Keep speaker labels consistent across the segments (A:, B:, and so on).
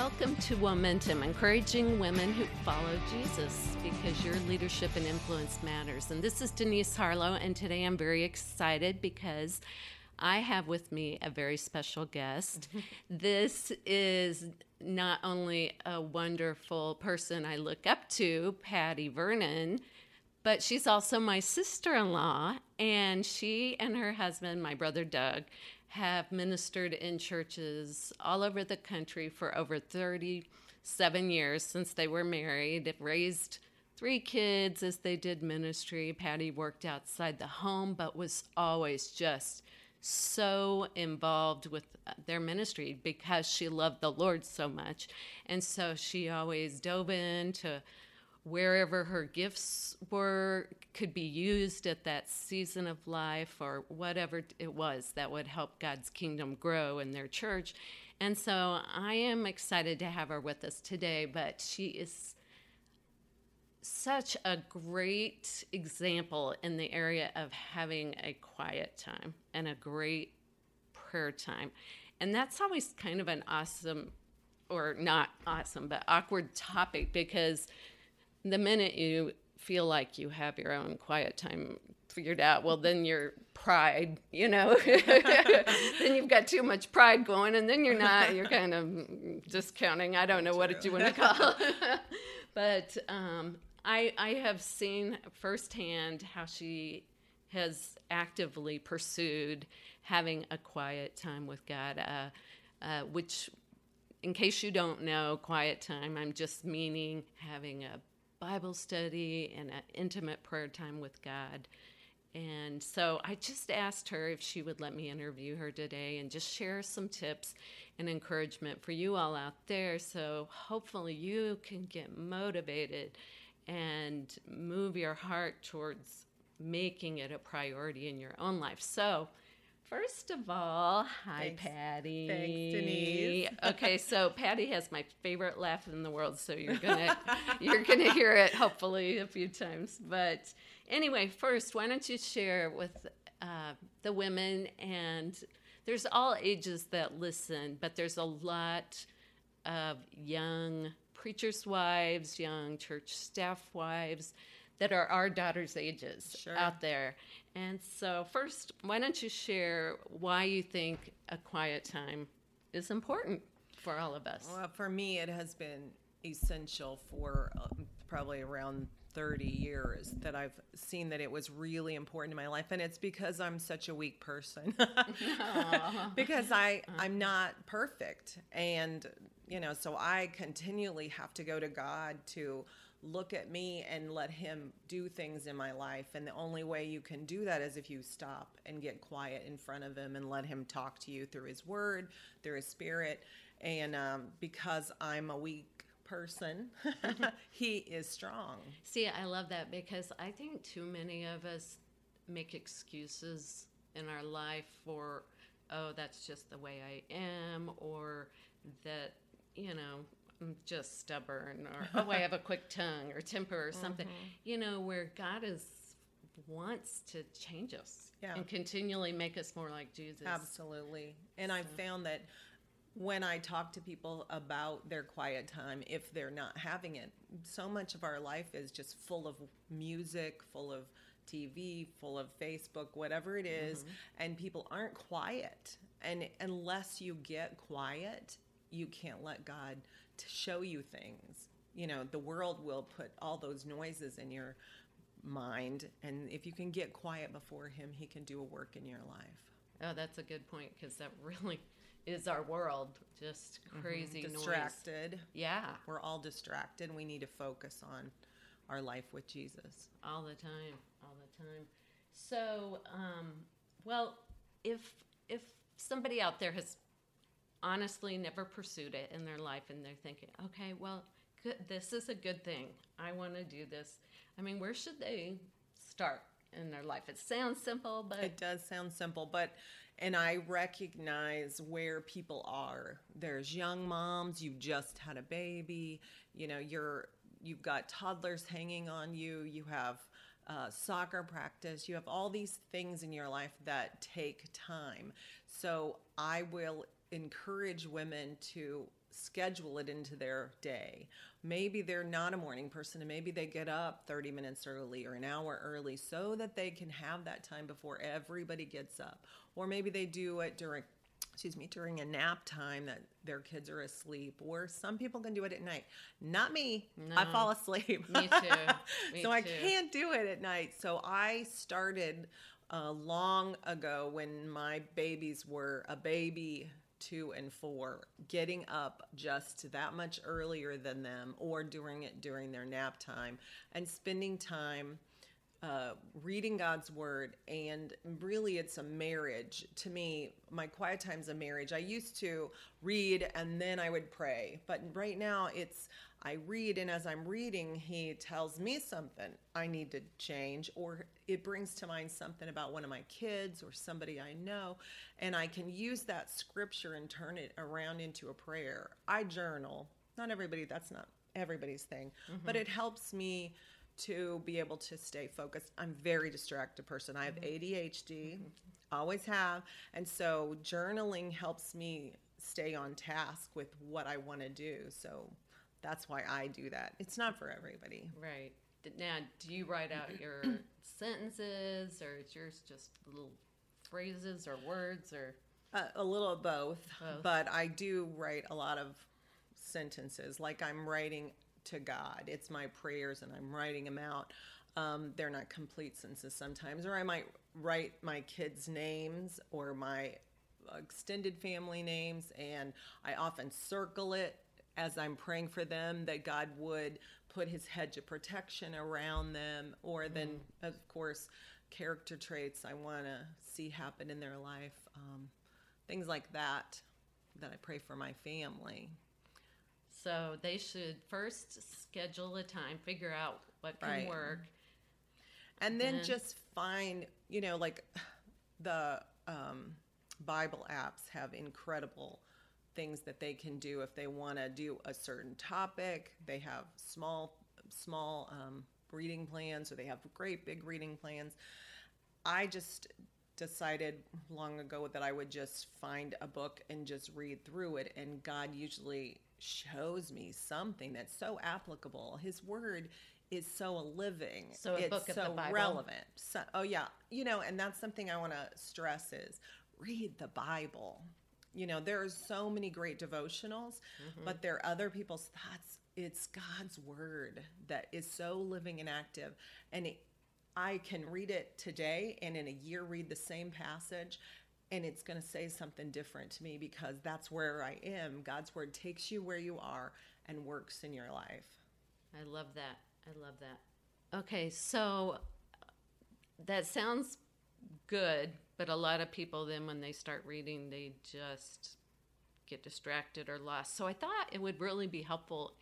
A: Welcome to Womentum, encouraging women who follow Jesus because your leadership and influence matters. And this is Denise Harlow, and today I'm very excited because I have with me a very special guest. Mm-hmm. this is not only a wonderful person I look up to, Patti Vernon, but she's also my sister in law, and she and her husband, my brother Doug, have ministered in churches all over the country for over 37 years since they were married. Raised three kids as they did ministry. Patti worked outside the home, but was always just so involved with uh, their ministry because she loved the Lord so much. And so she always dove into wherever her gifts were could be used at that season of life or whatever it was that would help God's kingdom grow in their church. And so I am excited to have her with us today, but she is such a great example in the area of having a quiet time and a great prayer time. And that's always kind of an awesome or not awesome, but awkward topic because the minute you feel like you have your own quiet time figured out, well, then your pride, you know, then you've got too much pride going, and then you're not, you're kind of discounting. I don't know what you want to call but um, I, I have seen firsthand how she has actively pursued having a quiet time with God, uh, uh, which, in case you don't know, quiet time, I'm just meaning having a Bible study and an intimate prayer time with God. And so I just asked her if she would let me interview her today and just share some tips and encouragement for you all out there. So hopefully you can get motivated and move your heart towards making it a priority in your own life. So First of all, hi
B: Thanks.
A: Patti.
B: Thanks, Denise.
A: okay, so Patti has my favorite laugh in the world, so you're gonna you're gonna hear it hopefully a few times. But anyway, first, why don't you share with uh, the women and there's all ages that listen, but there's a lot of young preachers' wives, young church staff wives that are our daughters' ages
B: sure.
A: out there. And so, first, why don't you share why you think a quiet time is important for all of us?
B: Well, for me, it has been essential for uh, probably around 30 years that I've seen that it was really important in my life and it's because I'm such a weak person. because I I'm not perfect and you know so I continually have to go to God to look at me and let him do things in my life. And the only way you can do that is if you stop and get quiet in front of him and let him talk to you through his word, through his spirit. And um, because I'm a weak person, he is strong.
A: See, I love that because I think too many of us make excuses in our life for, oh, that's just the way I am, or that, you know, just stubborn or oh I have a quick tongue or temper or something. Mm-hmm. You know, where God is wants to change us yeah. and continually make us more like Jesus.
B: Absolutely. And so. I've found that when I talk to people about their quiet time, if they're not having it, so much of our life is just full of music, full of TV, full of Facebook, whatever it is, mm-hmm. and people aren't quiet. And unless you get quiet, you can't let God to show you things. You know, the world will put all those noises in your mind, and if you can get quiet before Him, He can do a work in your life.
A: Oh, that's a good point because that really is our world. Just mm-hmm. crazy
B: mm-hmm. Distracted.
A: Noise. Yeah.
B: We're all distracted. We need to focus on our life with Jesus.
A: All the time. All the time. So, um, well, if if somebody out there has honestly never pursued it in their life and they're thinking, okay, well, good, this is a good thing. I want to do this. I mean, where should they start in their life? It sounds simple, but.
B: It does sound simple, but. And I recognize where people are. There's young moms, you've just had a baby, you know, you're you've got toddlers hanging on you, you have uh, soccer practice, you have all these things in your life that take time. So I will encourage women to schedule it into their day. Maybe they're not a morning person and maybe they get up 30 minutes early or an hour early so that they can have that time before everybody gets up. Or maybe they do it during excuse me, during a nap time that their kids are asleep, or some people can do it at night. Not me. I fall asleep.
A: Me too. Me
B: so I can't do it at night. So I started uh, long ago when my babies were a baby two and four, getting up just that much earlier than them or doing it during their nap time and spending time uh, reading God's word, and really it's a marriage. To me, my quiet time's a marriage. I used to read and then I would pray, but right now it's I read, and as I'm reading, He tells me something I need to change, or it brings to mind something about one of my kids or somebody I know, and I can use that scripture and turn it around into a prayer. I journal. Not everybody, that's not everybody's thing, mm-hmm. but it helps me to be able to stay focused. I'm a very distracted person. I have mm-hmm. ADHD, mm-hmm. always have, and so journaling helps me stay on task with what I want to do. So that's why I do that. It's not for everybody.
A: Right. Now, do you write out your sentences, or is yours just little phrases or words, or
B: Uh, a little of both,
A: Both.
B: but I do write a lot of sentences like I'm writing to God. It's my prayers and I'm writing them out. Um, they're not complete sentences sometimes, or I might write my kids' names or my extended family names, and I often circle it as I'm praying for them that God would put his hedge of protection around them, or then, of course, character traits I want to see happen in their life. Um, things like that that I pray for my family.
A: so they should first schedule a time, figure out what can
B: Right.
A: work.
B: And then
A: Then-
B: just find, you know, like the um, Bible apps have incredible things that they can do if they want to do a certain topic. They have small, small um, reading plans, or they have great big reading plans. I just decided long ago that I would just find a book and just read through it, and God usually shows me something that's so applicable. His word is so a living.
A: So
B: it's so relevant. So, oh yeah, you know, and that's something I want to stress is read the Bible. You know, there are so many great devotionals,
A: Mm-hmm.
B: but there are other people's thoughts. It's God's word that is so living and active, and it, I can read it today, and in a year read the same passage, and it's going to say something different to me because that's where I am. God's word takes you where you are and works in your life.
A: I love that. I love that. Okay, so that sounds good, but a lot of people then when they start reading, they just get distracted or lost. So I thought it would really be helpful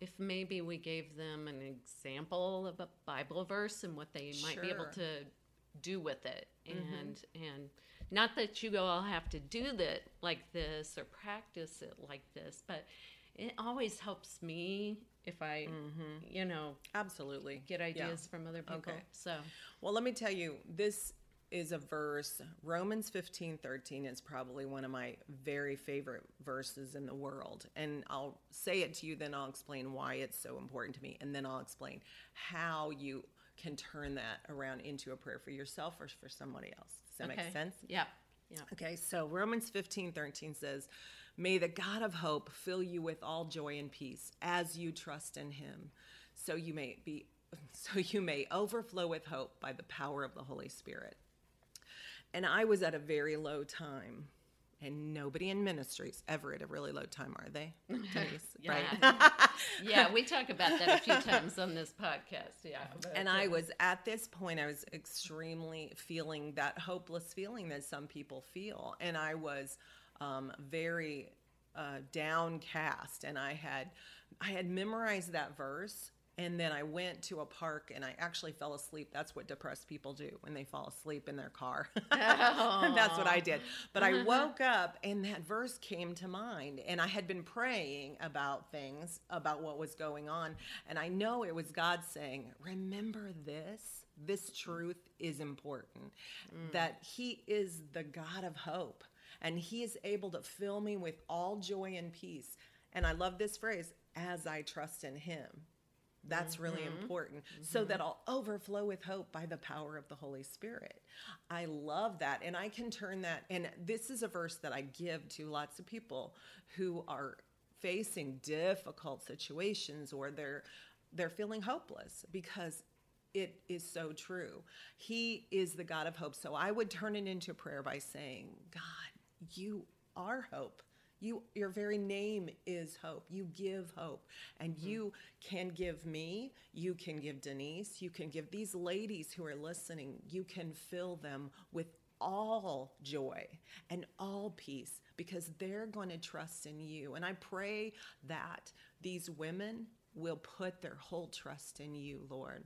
A: if maybe we gave them an example of a Bible verse and what they might be able to do with it. And and not that you go all have to do that like this or practice it like this, but it always helps me if I, you know,
B: Absolutely.
A: get
B: Mm-hmm. Yeah.
A: ideas from other people.
B: Okay.
A: So,
B: Well, let me tell you, this is a verse. Romans 15 13 is probably one of my very favorite verses in the world. And I'll say it to you, then I'll explain why it's so important to me. And then I'll explain how you can turn that around into a prayer for yourself or for somebody else. Does that
A: okay.
B: make sense?
A: Yeah. Yeah.
B: Okay, so Romans 15 13 says, May the God of hope fill you with all joy and peace as you trust in him, so you may be so you may overflow with hope by the power of the Holy Spirit. And I was at a very low time. And nobody in ministries ever at a really low time, are they? Denise?
A: Yeah.
B: Right.
A: yeah, we talk about that a few times on this podcast. Yeah.
B: And I was at this point, I was extremely feeling that hopeless feeling that some people feel. And I was um, very uh, downcast. And I had, I had memorized that verse. And then I went to a park and I actually fell asleep. That's what depressed people do when they fall asleep in their car. That's what I did. But I oh. woke up and that verse came to mind. And I had been praying about things, about what was going on. And I know it was God saying, Remember this. This truth is important. Mm. That He is the God of hope. And He is able to fill me with all joy and peace And I love this phrase, as I trust in him. That's really
A: Mm-hmm.
B: important. So that I'll overflow with hope by the power of the Holy Spirit. I love that. And I can turn that, and this is a verse that I give to lots of people who are facing difficult situations or they're they're feeling hopeless because it is so true. He is the God of hope. So I would turn it into prayer by saying, God, you are hope. You your very name is hope. You give hope. And hmm. you can give me, you can give Denise, you can give these ladies who are listening, you can fill them with all joy and all peace because they're going to trust in you. And I pray that these women will put their whole trust in you, Lord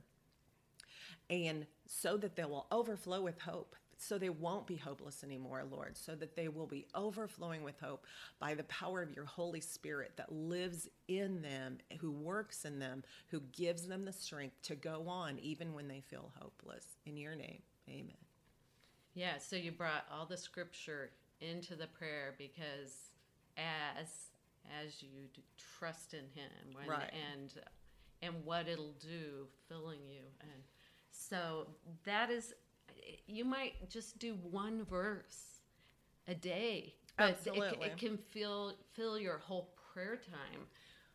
B: and so that they will overflow with hope so they won't be hopeless anymore lord so that they will be overflowing with hope by the power of your holy spirit that lives in them who works in them who gives them the strength to go on even when they feel hopeless. In your name amen.
A: Yeah, so you brought all the scripture into the prayer because as as you trust in him when,
B: Right.
A: and and what it'll do filling you. And so that is you might just do one verse a day but it,
B: Absolutely.
A: it can fill fill your whole prayer time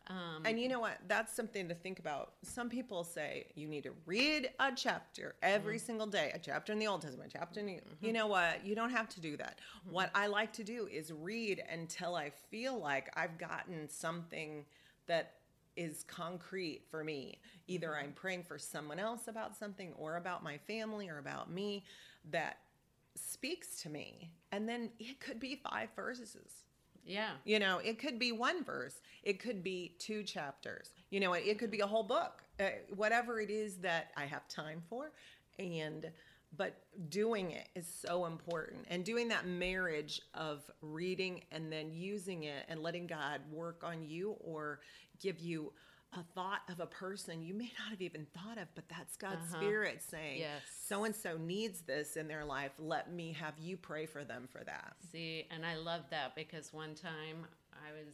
A: um,
B: And you know what? That's something to think about. Some people say you need to read a chapter every mm. single day, a chapter in the Old Testament, a chapter in the. You mm-hmm. know what? You don't have to do that. Mm-hmm. What I like to do is read until I feel like I've gotten something that is concrete for me. Either I'm praying for someone else about something or about my family or about me that speaks to me. And then it could be five verses.
A: yeah
B: You know, it could be one verse, it could be two chapters, you know, it could be a whole book, uh, whatever it is that I have time for. And, but doing it is so important. And doing that marriage of reading and then using it and letting God work on you or give you a thought of a person you may not have even thought of, but that's God's
A: Uh-huh.
B: Spirit saying, so and so needs this in their life. Let me have you pray for them for that.
A: See, and I love that because one time I was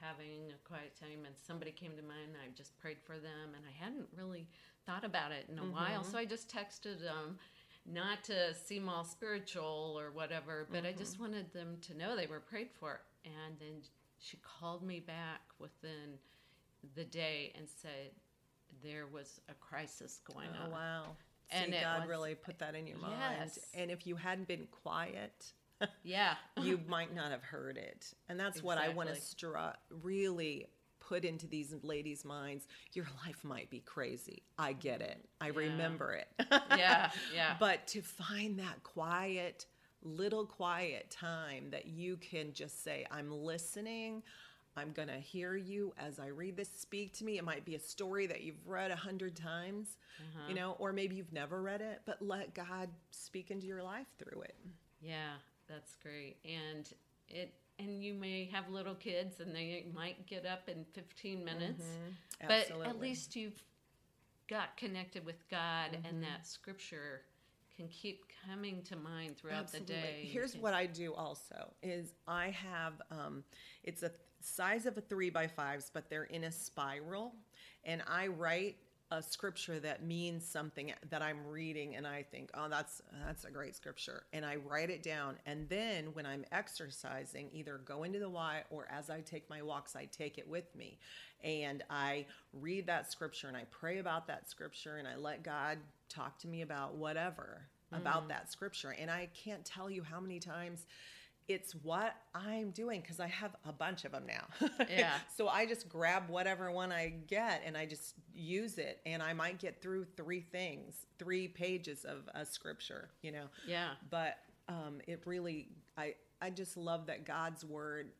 A: having a quiet time and somebody came to mind and I just prayed for them and I hadn't really thought about it in a while. So I just texted them not to seem all spiritual or whatever, but I just mm-hmm. wanted them to know they were prayed for. And then she called me back within the day and said there was a crisis going
B: Oh
A: on.
B: wow!
A: And
B: See,
A: it
B: God
A: was-
B: really put that in your mind.
A: Yes.
B: And if you hadn't been quiet,
A: Yeah.
B: you might not have heard it. And that's what I want to
A: Exactly.
B: stru- really put into these ladies' minds. Your life might be crazy. I get it. I remember it.
A: yeah. Yeah.
B: But to find that quiet, little quiet time that you can just say, I'm listening. I'm going to hear you as I read this. Speak to me. It might be a story that you've read a hundred times, mm-hmm. you know, or maybe you've never read it, but let God speak into your life through it.
A: Yeah, that's great. And it and you may have little kids and they might get up in 15 minutes. But at least you've got connected with God and that scripture can keep coming to mind throughout the day.
B: Here's what I do also is I have um, it's a size of a three by fives, but they're in a spiral, and I write a scripture that means something that I'm reading, and I think, oh, that's that's a great scripture, and I write it down, and then when I'm exercising, either go into the Y or as I take my walks, I take it with me, and I read that scripture and I pray about that scripture, and I let God talk to me about whatever about mm. that scripture. And I can't tell you how many times it's what I'm doing because I have a bunch of them now.
A: Yeah.
B: so I just grab whatever one I get and I just use it. And I might get through three things, three pages of a scripture, you know.
A: Yeah.
B: But um, it really, I, I just love that God's word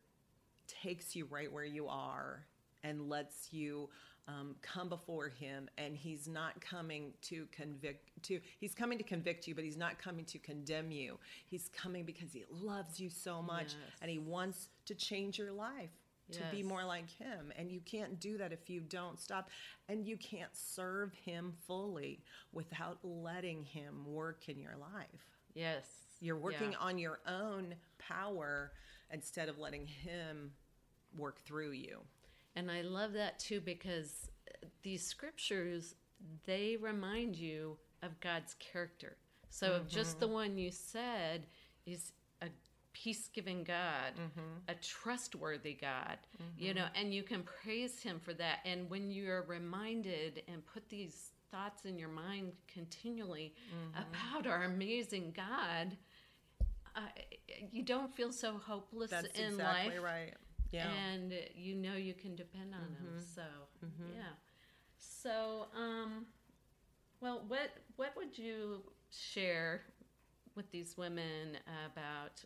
B: takes you right where you are and lets you um, come before him and he's not coming to convict to he's coming to convict you but he's not coming to condemn you he's coming because he loves you so much
A: Yes.
B: and he wants to change your life to be more like him and you can't do that if you don't stop and you can't serve him fully without letting him work in your life
A: Yes.
B: you're working
A: Yeah.
B: on your own power instead of letting him work through you.
A: And I love that too because these scriptures they remind you of God's character. So mm-hmm. just the one you said is a peace-giving God, mm-hmm. a trustworthy God, mm-hmm. you know, and you can praise him for that. And when you're reminded and put these thoughts in your mind continually mm-hmm. about our amazing God, uh, you don't feel so hopeless
B: That's
A: in
B: exactly
A: life.
B: right. Yeah.
A: And you know you can depend on. Mm-hmm. So, mm-hmm. yeah. So, um, well, what what would you share with these women about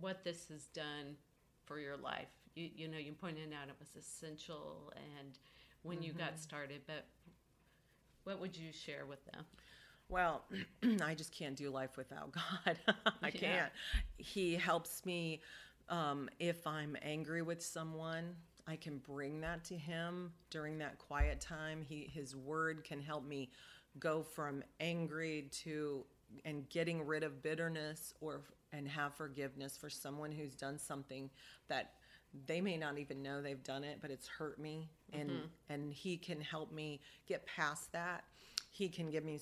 A: what this has done for your life? You you know you pointed out it was essential and when mm-hmm. you got mm-hmm. started, but what would you share with them?
B: Well, I just can't do life without God. I can't. He helps me um, if I'm angry with someone. I can bring that to him during that quiet time. He his word can help me go from angry to and getting rid of bitterness or and have forgiveness for someone who's done something that they may not even know they've done it but it's hurt me and mm-hmm. and he can help me get past that he can give me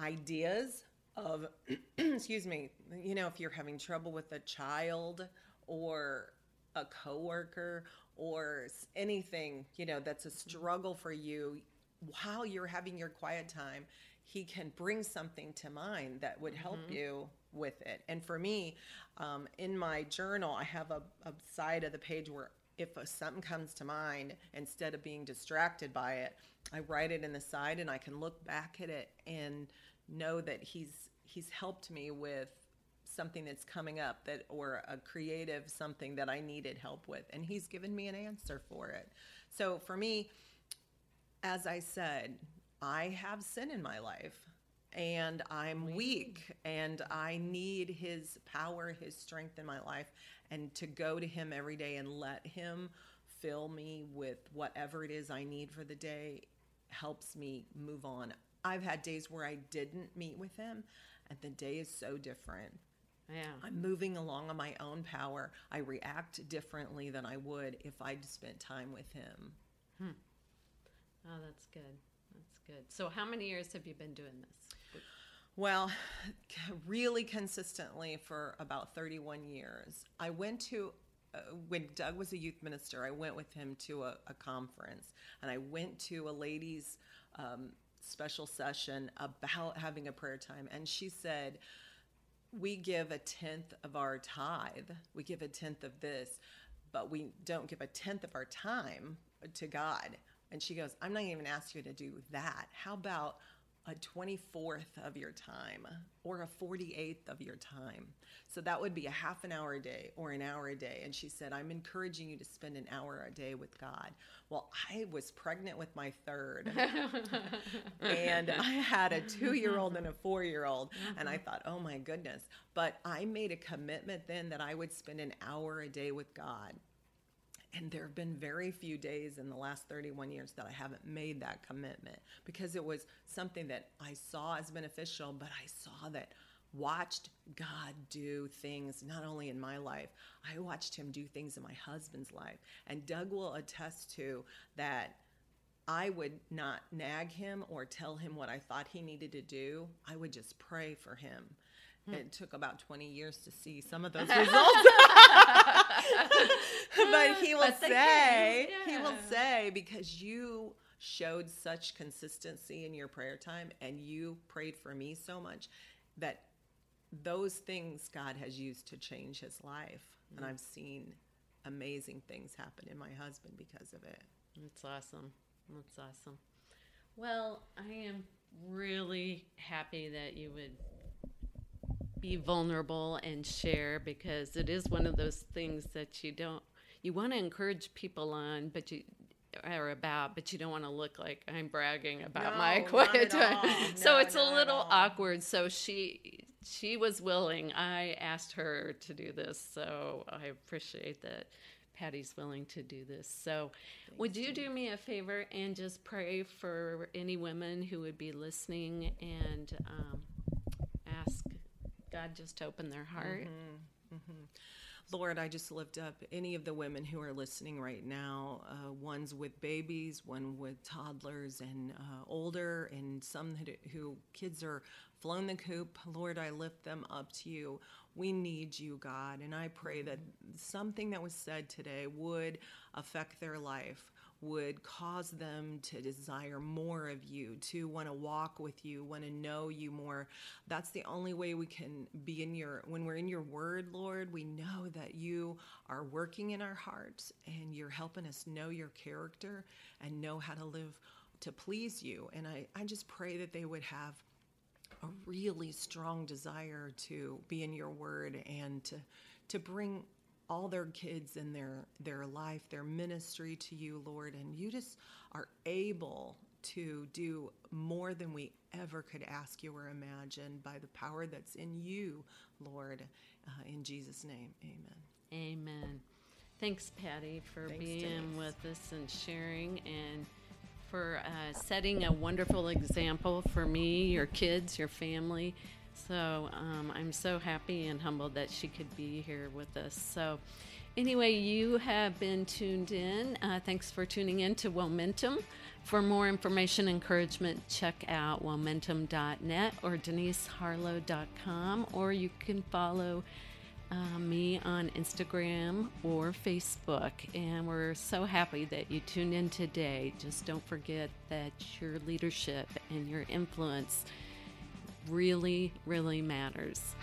B: ideas of excuse me you know if you're having trouble with a child or a coworker or anything you know that's a struggle for you while you're having your quiet time he can bring something to mind that would help mm-hmm. you with it and for me um, in my journal i have a, a side of the page where if a, something comes to mind instead of being distracted by it i write it in the side and i can look back at it and know that he's he's helped me with something that's coming up that or a creative something that I needed help with and he's given me an answer for it. So for me as I said, I have sin in my life and I'm weak and I need his power, his strength in my life and to go to him every day and let him fill me with whatever it is I need for the day helps me move on. I've had days where I didn't meet with him and the day is so different.
A: Yeah.
B: I'm moving along on my own power. I react differently than I would if I'd spent time with him.
A: Hmm. Oh, that's good. That's good. So, how many years have you been doing this?
B: Well, really consistently for about 31 years. I went to, uh, when Doug was a youth minister, I went with him to a, a conference and I went to a ladies' um, special session about having a prayer time. And she said, we give a tenth of our tithe, we give a tenth of this, but we don't give a tenth of our time to God. And she goes, I'm not even asking you to do that. How about a 24th of your time or a 48th of your time. So that would be a half an hour a day or an hour a day. And she said, I'm encouraging you to spend an hour a day with God. Well, I was pregnant with my third, and I had a two year old and a four year old. And I mm-hmm. thought, oh my goodness. But I made a commitment then that I would spend an hour a day with God. And there have been very few days in the last 31 years that I haven't made that commitment because it was something that I saw as beneficial, but I saw that watched God do things not only in my life, I watched him do things in my husband's life. And Doug will attest to that I would not nag him or tell him what I thought he needed to do. I would just pray for him. Hmm. It took about 20 years to see some of those results. but he will but say, yeah. he will say, because you showed such consistency in your prayer time and you prayed for me so much that those things God has used to change his life. Mm. And I've seen amazing things happen in my husband because of it.
A: That's awesome. That's awesome. Well, I am really happy that you would be vulnerable and share because it is one of those things that you don't you want to encourage people on but you or about but you don't want to look like i'm bragging about
B: no,
A: my quiet
B: time
A: so it's a little awkward. So she she was willing. I asked her to do this. So i appreciate that Patti's willing to do this. So Thanks would you do me a favor and just pray for any women who would be listening and um, God just open their heart.
B: Mm-hmm. Mm-hmm. Lord, I just lift up any of the women who are listening right now, uh, ones with babies, one with toddlers and uh, older, and some who kids are flown the coop. Lord, I lift them up to you. We need you, God, and I pray that something that was said today would affect their life would cause them to desire more of you, to want to walk with you, want to know you more. That's the only way we can be in your, when we're in your word, Lord, we know that you are working in our hearts and you're helping us know your character and know how to live to please you. And I, I just pray that they would have a really strong desire to be in your word and to to bring all their kids and their their life, their ministry to you, Lord, and you just are able to do more than we ever could ask you or imagine by the power that's in you, Lord. Uh, in Jesus' name, Amen.
A: Amen. Thanks, Patti, for
B: Thanks,
A: being
B: Denise.
A: with us and sharing and for uh, setting a wonderful example for me, your kids, your family. So um, I'm so happy and humbled that she could be here with us. So, anyway, you have been tuned in. Uh, thanks for tuning in to Womentum. For more information, encouragement, check out womentum.net or deniseharlow.com, or you can follow uh, me on Instagram or Facebook. And we're so happy that you tuned in today. Just don't forget that your leadership and your influence really, really matters.